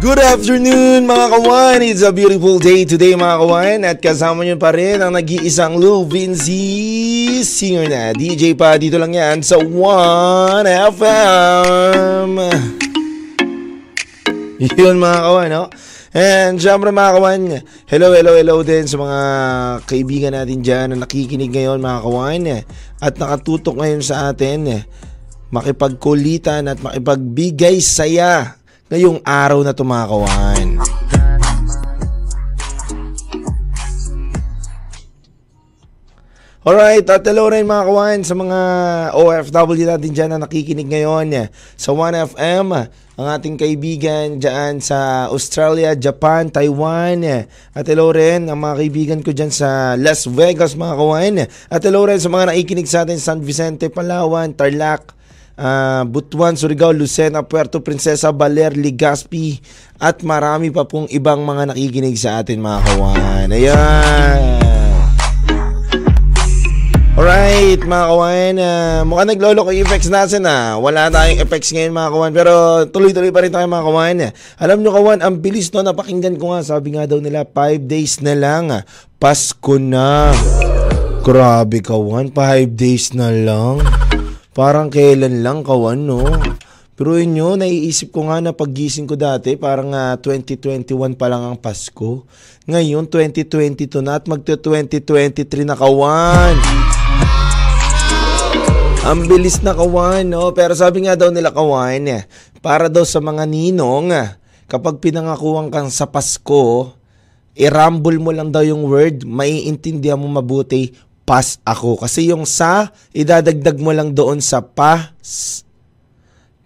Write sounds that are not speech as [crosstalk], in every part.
Good afternoon mga kawan! It's a beautiful day today mga kawan at kasama nyo pa rin ang nag-iisang Lil Vinci singer na DJ pa dito lang yan sa 1FM Yun mga kawan no? And syempre mga kawan, hello, hello, hello din sa mga kaibigan natin dyan na nakikinig ngayon mga kawan at nakatutok ngayon sa atin makipagkulitan at makipagbigay saya ngayong araw na tumakawan. Alright, at hello rin mga kawan sa mga OFW natin dyan na nakikinig ngayon sa 1FM. Ang ating kaibigan dyan sa Australia, Japan, Taiwan. At hello rin ang mga kaibigan ko dyan sa Las Vegas mga kawan. At hello rin sa mga nakikinig sa atin sa San Vicente, Palawan, Tarlac, uh, Butuan, Surigao, Lucena, Puerto Princesa, Baler, Legazpi at marami pa pong ibang mga nakikinig sa atin mga kawan. Ayan. Alright, mga kawan. Uh, mukhang naglolo ko effects natin ah. Wala tayong effects ngayon mga kawan. Pero tuloy-tuloy pa rin tayo mga kawan. Alam nyo kawan, ang bilis no. Napakinggan ko nga. Sabi nga daw nila, 5 days na lang. Pasko na. Grabe kawan, 5 days na lang. Parang kailan lang kawan no. Pero inyo, naiisip ko nga na paggising ko dati, parang uh, 2021 pa lang ang Pasko. Ngayon, 2022 na at magto-2023 na kawan. Ang bilis na kawan, no? Pero sabi nga daw nila kawan, para daw sa mga ninong, kapag pinangakuan kang sa Pasko, i-rumble mo lang daw yung word, maiintindihan mo mabuti, pas ako. Kasi yung sa, idadagdag mo lang doon sa pas.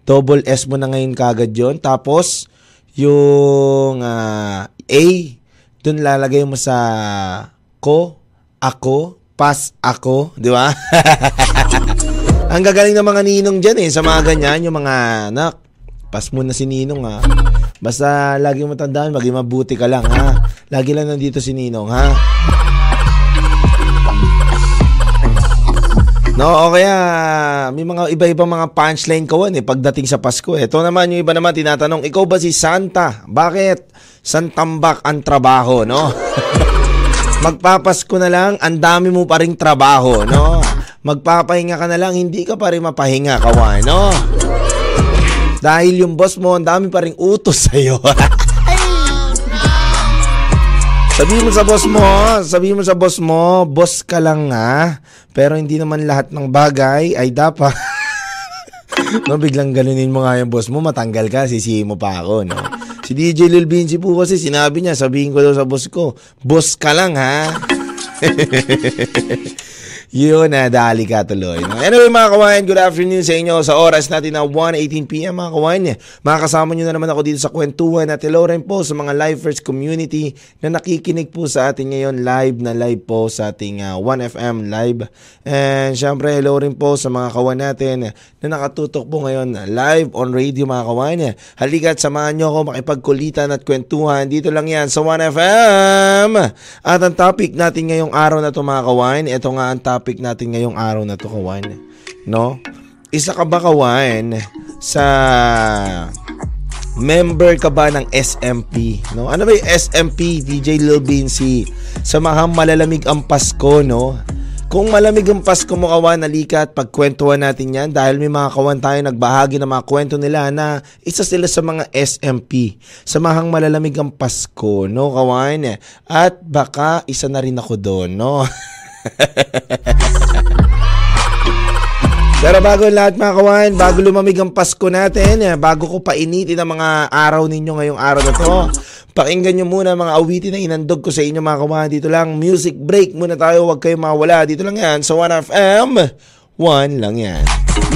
Double S mo na ngayon kagad yon Tapos, yung uh, A, dun lalagay mo sa ko, ako, pas ako, di ba? [laughs] Ang gagaling ng mga ninong dyan eh, sa mga ganyan, yung mga anak. Pas mo na si Ninong ha. Basta lagi mo tandaan, maging mabuti ka lang ha. Lagi lang nandito si Ninong ha. [laughs] No, o kaya may mga iba-ibang mga punchline kawan eh pagdating sa Pasko. Ito naman yung iba naman tinatanong, ikaw ba si Santa? Bakit? Santambak ang trabaho, no? [laughs] Magpapasko na lang, ang dami mo pa ring trabaho, no? [laughs] Magpapahinga ka na lang, hindi ka pa rin mapahinga, kawan, no? Dahil yung boss mo, ang dami pa ring utos sa'yo. Sabihin mo sa boss mo, sabihin mo sa boss mo, boss ka lang nga, pero hindi naman lahat ng bagay ay dapat. [laughs] no, biglang ganunin mo nga yung boss mo, matanggal ka, sisihin mo pa ako, no? Si DJ Lil Vinci po kasi sinabi niya, sabihin ko daw sa boss ko, boss ka lang ha. [laughs] Yun na, dali ka tuloy. Anyway mga kawain, good afternoon sa inyo sa oras natin na 1.18pm mga kawain. Makakasama nyo na naman ako dito sa kwentuhan at hello rin po sa mga Lifers community na nakikinig po sa atin ngayon live na live po sa ating uh, 1FM live. And syempre hello rin po sa mga kawan natin na nakatutok po ngayon live on radio mga kawain. Halika at samahan nyo ako makipagkulitan at kwentuhan dito lang yan sa 1FM. At ang topic natin ngayong araw na ito mga kawain, ito nga ang topic topic natin ngayong araw na to, kawan. No? Isa ka ba, kawan, sa member ka ba ng SMP? No? Ano ba yung SMP, DJ Lil Vinci? Samahang malalamig ang Pasko, no? Kung malamig ang Pasko mo kawan, nalika at pagkwentuhan natin yan dahil may mga kawan tayo nagbahagi ng mga kwento nila na isa sila sa mga SMP. Samahang malalamig ang Pasko, no kawan? At baka isa na rin ako doon, no? [laughs] [laughs] Pero bago lahat mga kawan, bago lumamig ang Pasko natin, eh, bago ko painitin ang mga araw ninyo ngayong araw na to, pakinggan nyo muna mga awitin na inandog ko sa inyo mga kawan. Dito lang, music break muna tayo, huwag kayong mawala. Dito lang yan, sa 1FM, 1 lang yan.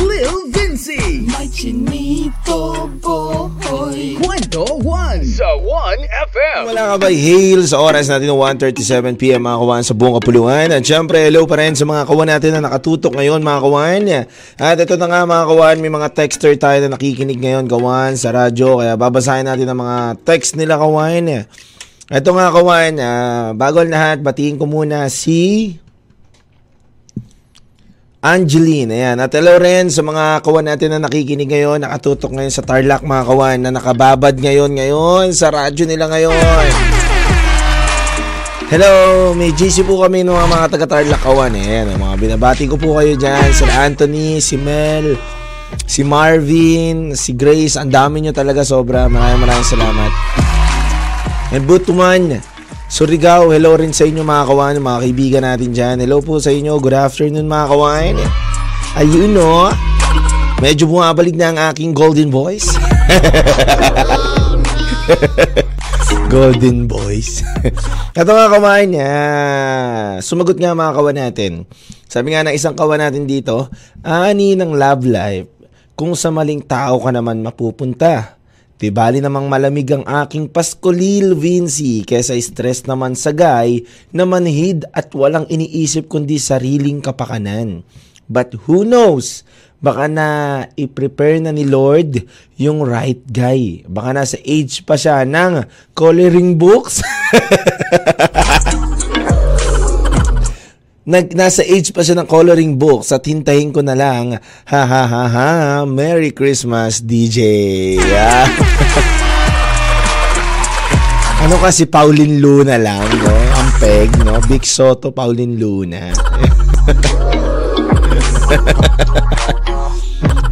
Lil Vinci. May chinito boy. Kwento 1 sa 1FM. Wala ka ba hail sa oras natin ng 1.37pm mga kawan sa buong kapulungan At syempre hello pa rin sa mga kawan natin na nakatutok ngayon mga kawan At ito na nga mga kawan may mga texter tayo na nakikinig ngayon kawan sa radyo Kaya babasahin natin ang mga text nila kawan Ito nga kawan, uh, bago ang lahat batiin ko muna si Angeline, ayan. At hello rin sa mga kawan natin na nakikinig ngayon, nakatutok ngayon sa Tarlac mga kawan, na nakababad ngayon ngayon sa radyo nila ngayon. Hello, may GC po kami ng mga, mga taga-Tarlac kawan. Eh. Ayan, mga binabati ko po kayo dyan. Si Anthony, si Mel, si Marvin, si Grace. Ang dami nyo talaga sobra. Maraming maraming salamat. And Butuman, Surigao, hello rin sa inyo mga kawan, mga kaibigan natin dyan. Hello po sa inyo, good afternoon mga kawan. Ayun no, medyo bumabalik na ang aking golden voice. [laughs] golden voice. [laughs] Ito mga kawan, uh, sumagot nga mga kawan natin. Sabi nga ng isang kawan natin dito, ani ng love life, kung sa maling tao ka naman mapupunta Di bali namang malamig ang aking Pascolil Vinci kesa stress naman sa guy na manhid at walang iniisip kundi sariling kapakanan. But who knows? Baka na i-prepare na ni Lord yung right guy. Baka nasa age pa siya ng coloring books. [laughs] Nag, nasa age pa siya ng coloring books at hintayin ko na lang. Ha ha ha ha. Merry Christmas, DJ. Yeah. [laughs] ano kasi Pauline Luna lang, no? Ang peg, no? Big Soto, Pauline Luna. [laughs]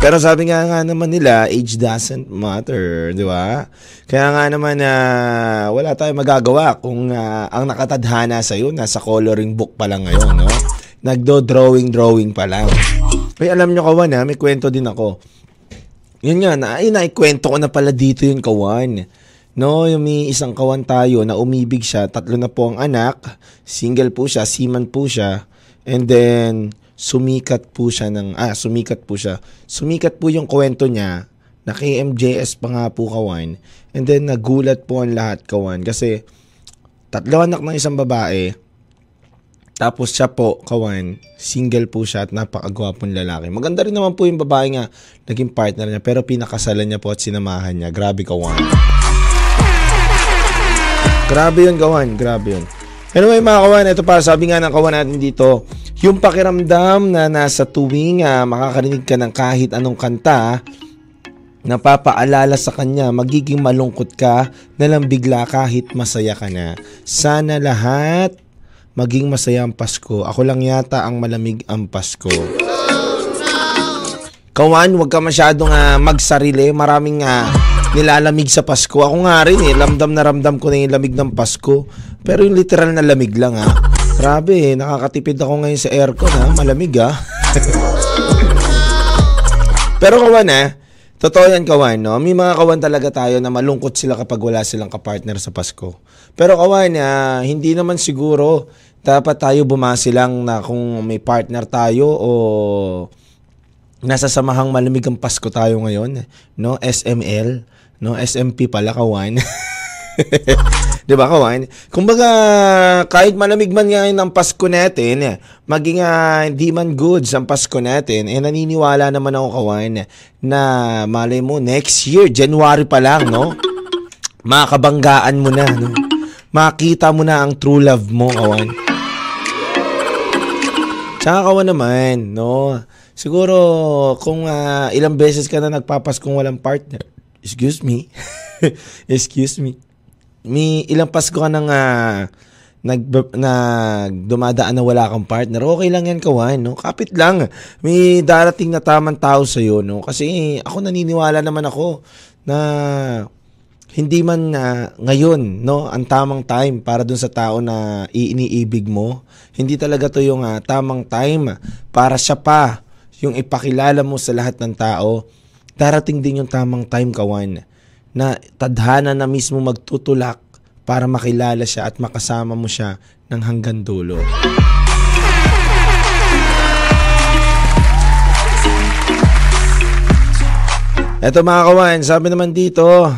Pero sabi nga nga naman nila, age doesn't matter, di ba? Kaya nga naman na uh, wala tayong magagawa kung uh, ang nakatadhana sa iyo nasa coloring book pa lang ngayon, no? Nagdo-drawing-drawing pa lang. Ay, alam nyo kawan ha, may kwento din ako. Yun nga, na, ay, naikwento ko na pala dito yung kawan. No, yung may isang kawan tayo na umibig siya, tatlo na po ang anak, single po siya, seaman po siya, and then sumikat po siya ng, ah, sumikat po siya. Sumikat po yung kwento niya na kay MJS pa nga po kawan. And then nagulat po ang lahat kawan kasi tatlo anak ng isang babae. Tapos siya po, kawan, single po siya at napakagwapong lalaki. Maganda rin naman po yung babae nga, naging partner niya. Pero pinakasalan niya po at sinamahan niya. Grabe, kawan. Grabe yun, kawan. Grabe yun. Anyway, mga kawan, ito pa, sabi nga ng kawan natin dito, yung pakiramdam na nasa tuwing uh, makakarinig ka ng kahit anong kanta, napapaalala sa kanya, magiging malungkot ka na lang bigla kahit masaya ka na. Sana lahat maging masaya ang Pasko. Ako lang yata ang malamig ang Pasko. Kawan, huwag ka masyadong uh, magsarili. Maraming uh, nilalamig sa Pasko. Ako nga rin eh, ramdam na ramdam ko na yung lamig ng Pasko. Pero yung literal na lamig lang ha. Grabe, nakakatipid ako ngayon sa aircon ha. Malamig ha. [laughs] Pero kawan ha, totoo yan kawan, no? May mga kawan talaga tayo na malungkot sila kapag wala silang kapartner sa Pasko. Pero kawan, uh, hindi naman siguro dapat tayo bumasi lang na kung may partner tayo o nasa samahang malamig ang Pasko tayo ngayon, no? SML, no? SMP pala kawan. [laughs] 'Di ba, kawan? Kumbaga, kahit malamig man ngayon ang Pasko natin, maging uh, hindi man goods ang Pasko natin, eh naniniwala naman ako, kawan, na malay mo, next year, January pa lang, no? Makakabanggaan mo na, no? Makita mo na ang true love mo, kawan. Tsaka kawan naman, no? Siguro, kung uh, ilang beses ka na nagpapaskong walang partner, excuse me, [laughs] excuse me, may ilang Pasko ka nang nag, nag dumadaan na wala kang partner, okay lang yan kawan, no? Kapit lang. May darating na tamang tao sa iyo, no? Kasi ako naniniwala naman ako na hindi man uh, ngayon, no, ang tamang time para dun sa tao na iniibig mo. Hindi talaga to yung uh, tamang time para siya pa yung ipakilala mo sa lahat ng tao. Darating din yung tamang time, kawan na tadhana na mismo magtutulak para makilala siya at makasama mo siya ng hanggang dulo. Eto mga kawan, sabi naman dito,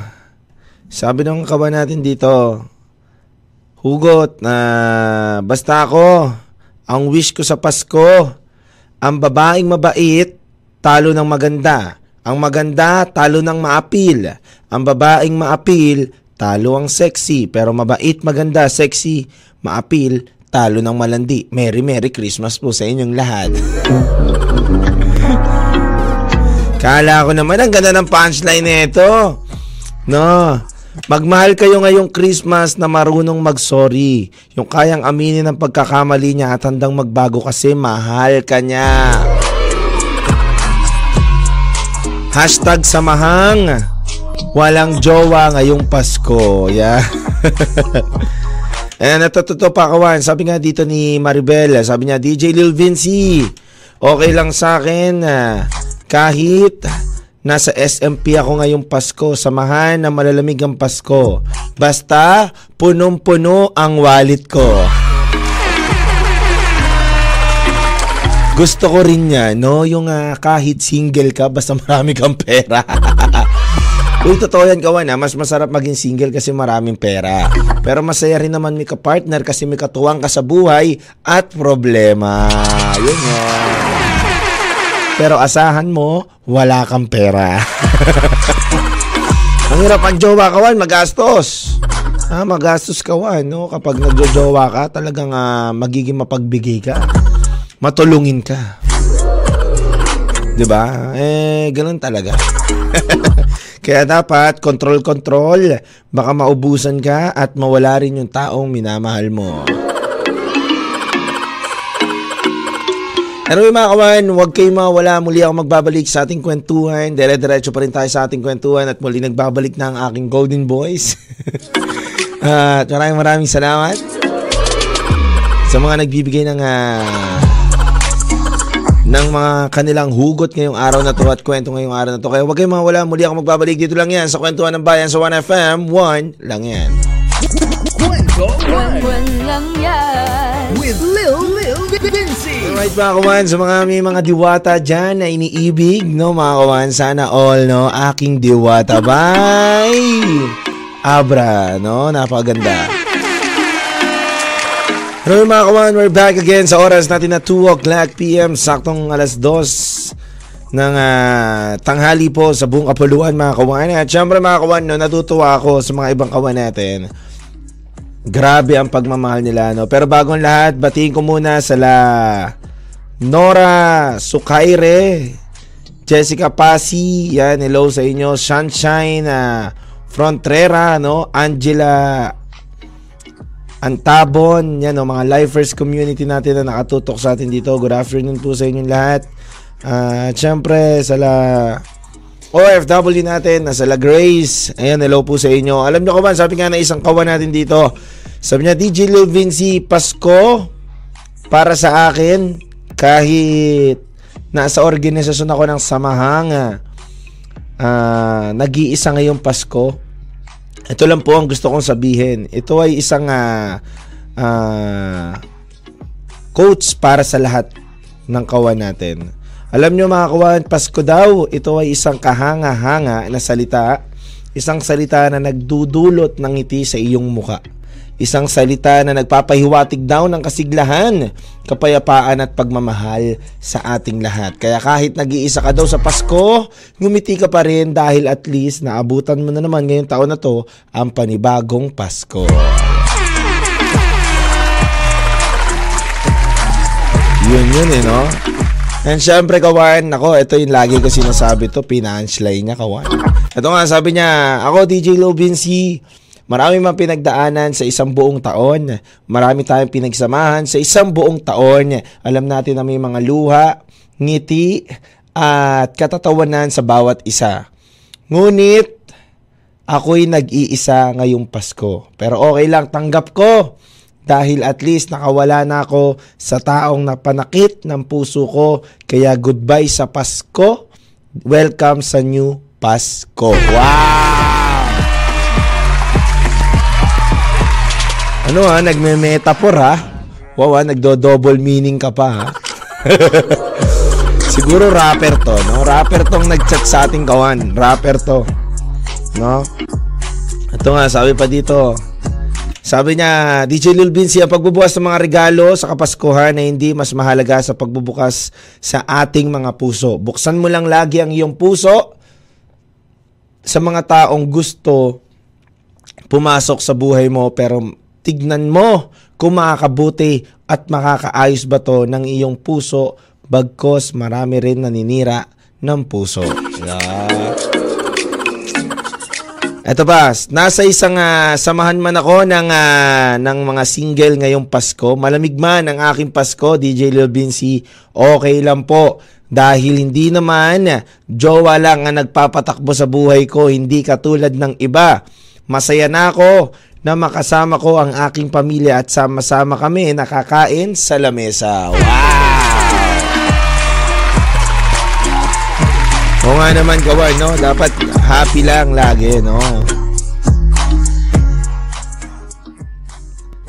sabi ng kawan natin dito, hugot na basta ako, ang wish ko sa Pasko, ang babaeng mabait, talo ng maganda. Ang maganda, talo ng maapil. Ang babaeng maapil, talo ang sexy. Pero mabait, maganda, sexy, maapil, talo ng malandi. Merry Merry Christmas po sa inyong lahat. [laughs] Kala ko naman ang ganda ng punchline nito. No. Magmahal kayo ngayong Christmas na marunong mag-sorry. Yung kayang aminin ang pagkakamali niya at handang magbago kasi mahal ka niya. Hashtag samahang. Walang jowa ngayong Pasko. Yeah. [laughs] And natututo pa kawan. Sabi nga dito ni Maribel, sabi niya, DJ Lil Vinci, okay lang sa akin. Uh, kahit nasa SMP ako ngayong Pasko, samahan na malalamig ang Pasko. Basta punong-puno ang wallet ko. Gusto ko rin niya, no? Yung uh, kahit single ka, basta marami kang pera. [laughs] Uy, totoo yan kawan ha. Mas masarap maging single kasi maraming pera. Pero masaya rin naman may ka-partner kasi may katuwang ka sa buhay at problema. Yun yan. Pero asahan mo, wala kang pera. [laughs] ang hirap ang jowa kawan, magastos. Ah, magastos kawan, no? Kapag nagjojowa ka, talagang uh, magiging mapagbigay ka. Matulungin ka. 'Di ba? Eh, ganun talaga. [laughs] Kaya dapat control-control. Baka maubusan ka at mawala rin yung taong minamahal mo. Anyway mga kawan, huwag kayo mawala. Muli ako magbabalik sa ating kwentuhan. Dire-diretso pa rin tayo sa ating kwentuhan at muli nagbabalik na ang aking Golden Boys. [laughs] at uh, maraming maraming salamat sa mga nagbibigay ng uh, ng mga kanilang hugot ngayong araw na to at kwento ngayong araw na to. Kaya huwag kayong mawala. Muli ako magbabalik dito lang yan sa kwentuhan ng bayan sa 1FM. 1 lang yan. Kwento 1 lang yan. With Lil Lil Vinci. Alright mga kawan, sa mga may mga diwata dyan na iniibig, no mga kawan, sana all, no, aking diwata. Bye! Abra, no, napaganda. Hello mga kawan, we're back again sa oras natin na 2 o'clock p.m. Saktong alas 2 ng uh, tanghali po sa buong kapuluan mga kawan. At syempre mga kawan, no, natutuwa ako sa mga ibang kawan natin Grabe ang pagmamahal nila, no? Pero bago ang lahat, batiin ko muna sa la Nora Sukaire, Jessica Pasi, yan, hello sa inyo, Sunshine uh, Frontrera, no? Angela Antabon, yan, no? mga lifers community natin na nakatutok sa atin dito. Good afternoon po sa inyong lahat. Uh, at syempre, sa la OFW natin, nasa La Grace. Ayan, hello po sa inyo. Alam nyo kawan, sabi nga na isang kawan natin dito. Sabi niya, DJ Lil Vinci, Pasko, para sa akin, kahit nasa organisasyon ako ng samahang, uh, nag-iisa ngayong Pasko, ito lang po ang gusto kong sabihin. Ito ay isang uh, uh, coach para sa lahat ng kawan natin. Alam nyo mga kawan, Pasko daw, ito ay isang kahanga-hanga na salita. Isang salita na nagdudulot ng ngiti sa iyong muka. Isang salita na nagpapahiwatig daw ng kasiglahan, kapayapaan at pagmamahal sa ating lahat. Kaya kahit nag-iisa ka daw sa Pasko, ngumiti ka pa rin dahil at least naabutan mo na naman ngayong taon na to ang panibagong Pasko. Yun yun eh, no? And syempre, kawan, ako, ito yung lagi ko sinasabi to, pinanchline niya, kawan. Ito nga, sabi niya, ako, DJ Lobinsi, marami man pinagdaanan sa isang buong taon. Marami tayong pinagsamahan sa isang buong taon. Alam natin na may mga luha, ngiti, at katatawanan sa bawat isa. Ngunit, ako'y nag-iisa ngayong Pasko. Pero okay lang, tanggap ko dahil at least nakawala na ako sa taong napanakit ng puso ko. Kaya goodbye sa Pasko. Welcome sa new Pasko. Wow! Ano ha, nagme-metaphor ha? Wow ha, nagdo-double meaning ka pa ha? [laughs] Siguro rapper to, no? Rapper tong nag-chat sa ating kawan. Rapper to. No? Ito nga, sabi pa dito. Sabi niya, DJ Lil Vinci, ang pagbubukas ng mga regalo sa Kapaskuhan ay hindi mas mahalaga sa pagbubukas sa ating mga puso. Buksan mo lang lagi ang iyong puso sa mga taong gusto pumasok sa buhay mo pero tignan mo kung makakabuti at makakaayos ba to ng iyong puso bagkos marami rin naninira ng puso. Yeah. Ito ba, nasa isang uh, samahan man ako ng, uh, ng mga single ngayong Pasko. Malamig man ang aking Pasko, DJ Lil Vinci. Okay lang po. Dahil hindi naman jowa lang ang nagpapatakbo sa buhay ko, hindi katulad ng iba. Masaya na ako na makasama ko ang aking pamilya at sama-sama kami nakakain sa lamesa. Wow! Oo nga naman kawan, no? Dapat happy lang lagi, no?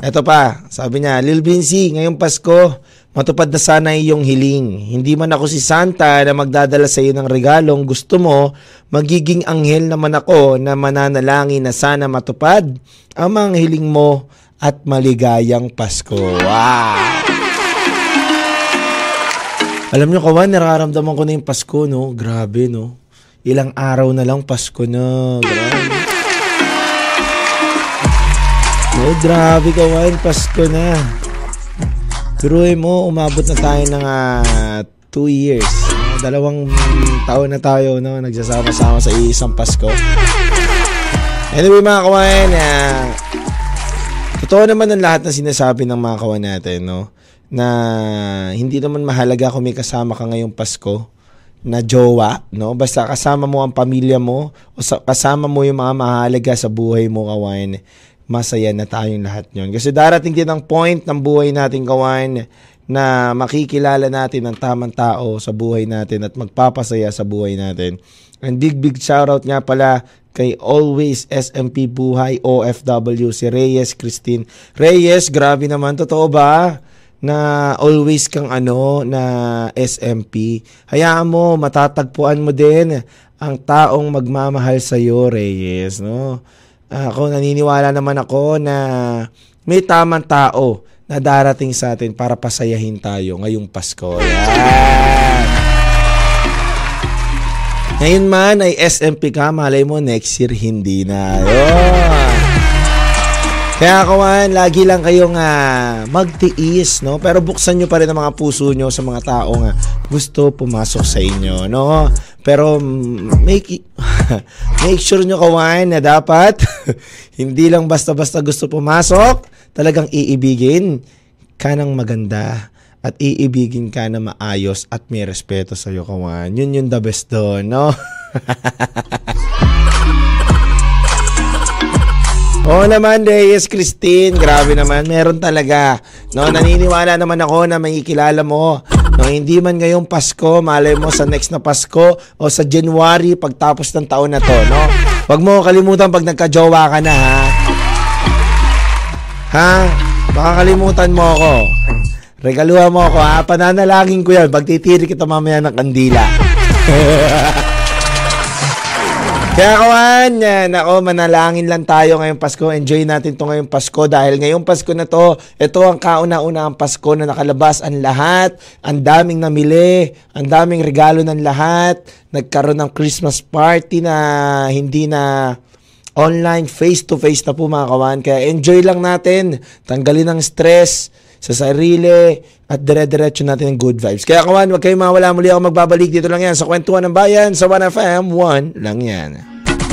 Ito pa, sabi niya, Lil Vinci, ngayong Pasko, matupad na sana iyong hiling. Hindi man ako si Santa na magdadala sa iyo ng regalong gusto mo, magiging anghel naman ako na mananalangin na sana matupad ang mga hiling mo at maligayang Pasko. Wow! Alam nyo kawan, nararamdaman ko na yung Pasko, no? Grabe, no? Ilang araw na lang Pasko na. Grabe. No, grabe kawan, Pasko na. Turuin mo, umabot na tayo ng 2 uh, years. No? Dalawang taon na tayo, no? Nagsasama-sama sa isang Pasko. Anyway, mga kawan, uh, totoo naman ang lahat na sinasabi ng mga kawan natin, no? na hindi naman mahalaga kung may kasama ka ngayong Pasko na jowa, no? Basta kasama mo ang pamilya mo o sa, kasama mo yung mga mahalaga sa buhay mo, kawan, masaya na tayong lahat yon. Kasi darating din ang point ng buhay natin, kawan, na makikilala natin ang tamang tao sa buhay natin at magpapasaya sa buhay natin. And big, big shoutout nga pala kay Always SMP Buhay OFW, si Reyes Christine. Reyes, grabe naman, totoo ba? na always kang ano na SMP. Hayaan mo, matatagpuan mo din ang taong magmamahal sa iyo, Reyes, no? Ako naniniwala naman ako na may tamang tao na darating sa atin para pasayahin tayo ngayong Pasko. Yan. Ngayon man ay SMP ka, malay mo next year hindi na. Yun. Kaya kawan, lagi lang kayong uh, magtiis, no? Pero buksan nyo pa rin ang mga puso nyo sa mga tao nga gusto pumasok sa inyo, no? Pero mm, make [laughs] make sure nyo kawan na dapat [laughs] hindi lang basta-basta gusto pumasok, talagang iibigin ka ng maganda at iibigin ka na maayos at may respeto sa iyo kawan. Yun yung the best doon, no? [laughs] Oo naman, Reyes Christine. Grabe naman. Meron talaga. No, naniniwala naman ako na may ikilala mo. No, hindi man ngayong Pasko, malay mo sa next na Pasko o sa January pagtapos ng taon na to, no? Huwag mo kalimutan pag nagka-jowa ka na, ha? Ha? Baka kalimutan mo ako. Regaluhan mo ako, ha? Pananalangin ko yan. Pagtitiri kita mamaya ng kandila. [laughs] Kaya kawan, yan, ako, manalangin lang tayo ngayong Pasko. Enjoy natin to ngayong Pasko dahil ngayong Pasko na to, ito ang kauna-una ang Pasko na nakalabas ang lahat. Ang daming namili, ang daming regalo ng lahat. Nagkaroon ng Christmas party na hindi na online, face-to-face na po mga kawan. Kaya enjoy lang natin, tanggalin ang stress sa sarili at dire-diretso natin ang good vibes. Kaya kawan, huwag kayong mawala muli ako magbabalik dito lang yan sa Kwentuhan ng Bayan sa 1FM 1 lang yan.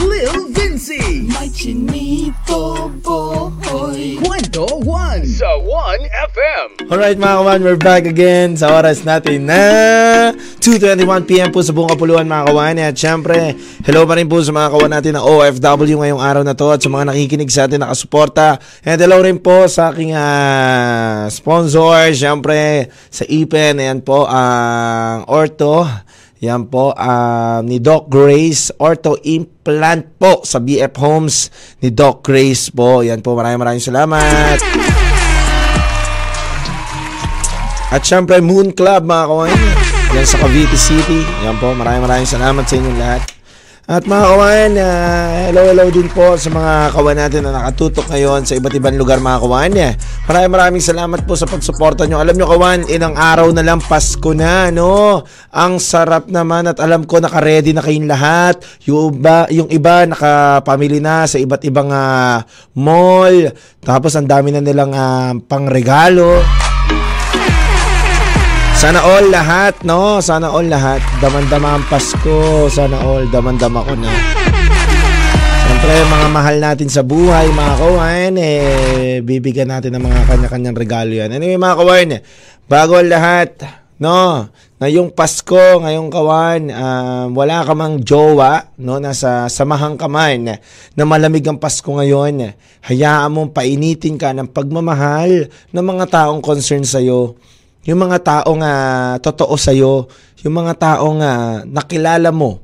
Lil Vinci May chinito boy Alright mga kawan, we're back again sa oras natin na 2.21pm po sa buong kapuluan mga kawan At syempre, hello pa rin po sa mga kawan natin na OFW ngayong araw na to At sa mga nakikinig sa atin nakasuporta And hello rin po sa aking uh, sponsor Syempre, sa IPEN Ayan po, ang uh, Orto yan po, uh, ni Doc Grace, ortho implant po sa BF Homes ni Doc Grace po. Yan po, maraming maraming salamat. At syempre, Moon Club mga kawan. yan sa Cavite City. Yan po, maraming maraming salamat sa inyong lahat. At mga kawan, uh, hello hello din po sa mga kawan natin na nakatutok ngayon sa iba't ibang lugar mga kawan. Yeah. Maraming maraming salamat po sa pagsuporta nyo. Alam nyo kawan, ilang araw na lang Pasko na, no? Ang sarap naman at alam ko naka-ready na kayong lahat. Yung iba, yung iba nakapamili na sa iba't ibang uh, mall. Tapos ang dami na nilang uh, pangregalo. Sana all lahat, no? Sana all lahat. Damandama ang Pasko. Sana all, damandama ko na. Siyempre, mga mahal natin sa buhay, mga kawan, eh, bibigyan natin ng mga kanya-kanyang regalo yan. Anyway, mga kawan, bago ang lahat, no? Ngayong Pasko, ngayong kawan, uh, wala ka mang jowa, no? Nasa samahang ka man na malamig ang Pasko ngayon. Hayaan mong painitin ka ng pagmamahal ng mga taong concern sa'yo yung mga taong uh, totoo sa'yo, yung mga taong uh, nakilala mo,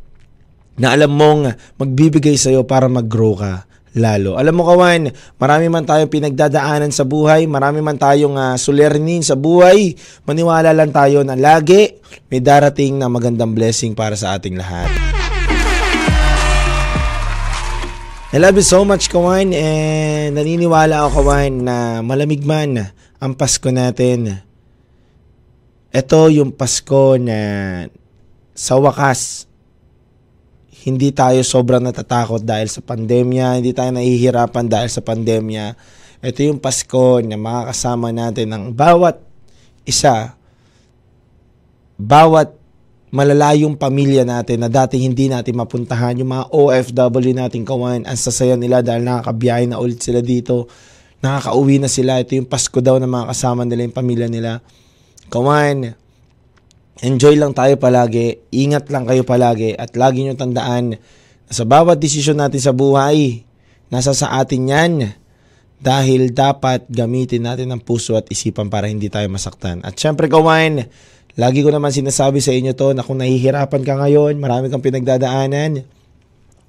na alam mong magbibigay sa'yo para mag-grow ka lalo. Alam mo kawan, marami man tayong pinagdadaanan sa buhay, marami man tayong uh, suliranin sa buhay, maniwala lang tayo na lagi may darating na magandang blessing para sa ating lahat. I love you so much, Kawan, and naniniwala ako, Kawan, na malamig man ang Pasko natin ito yung Pasko na sa wakas, hindi tayo sobrang natatakot dahil sa pandemya, hindi tayo nahihirapan dahil sa pandemya. Ito yung Pasko na makakasama natin ng bawat isa, bawat malalayong pamilya natin na dati hindi natin mapuntahan, yung mga OFW natin kawan, ang sasaya nila dahil nakakabiyahe na ulit sila dito, nakakauwi na sila, ito yung Pasko daw na mga kasama nila yung pamilya nila. Kawan, enjoy lang tayo palagi, ingat lang kayo palagi at lagi nyo tandaan na sa bawat desisyon natin sa buhay, nasa sa atin yan. Dahil dapat gamitin natin ang puso at isipan para hindi tayo masaktan. At syempre kawan, lagi ko naman sinasabi sa inyo to na kung nahihirapan ka ngayon, marami kang pinagdadaanan,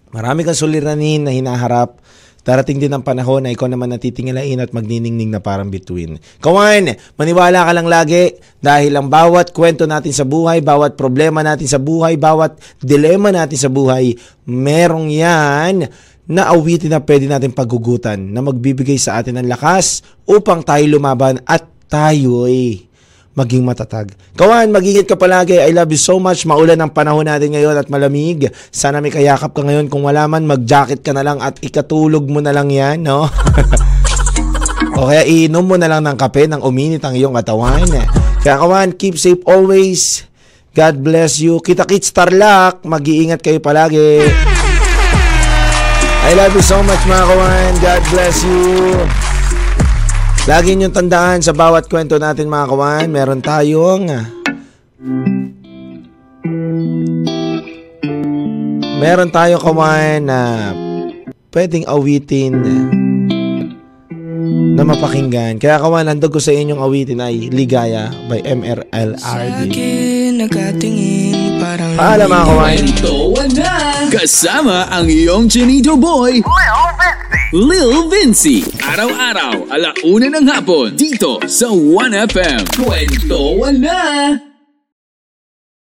marami kang suliranin na hinaharap, Darating din ang panahon na ikaw naman natitingilain at magniningning na parang bituin. Kawan, maniwala ka lang lagi dahil ang bawat kwento natin sa buhay, bawat problema natin sa buhay, bawat dilema natin sa buhay, merong yan na awitin na pwede natin paggugutan na magbibigay sa atin ng lakas upang tayo lumaban at tayo eh maging matatag. Kawan, magingit ka palagi. I love you so much. Maulan ang panahon natin ngayon at malamig. Sana may kayakap ka ngayon. Kung wala man, mag-jacket ka na lang at ikatulog mo na lang yan, no? [laughs] o kaya iinom mo na lang ng kape nang uminit ang iyong katawan. Kaya kawan, keep safe always. God bless you. Kita-kits tarlak. Mag-iingat kayo palagi. I love you so much mga kawan. God bless you. Lagi niyong tandaan sa bawat kwento natin mga kawan, meron tayong meron tayong kawan na pwedeng awitin na mapakinggan. Kaya kawan, handog ko sa inyong awitin ay Ligaya by MRLRD. Paalam mga kawan. Kasama ang iyong Chinito Boy, Lil Vinci. Araw-araw, alauna ng hapon, dito sa 1FM. Kwento na!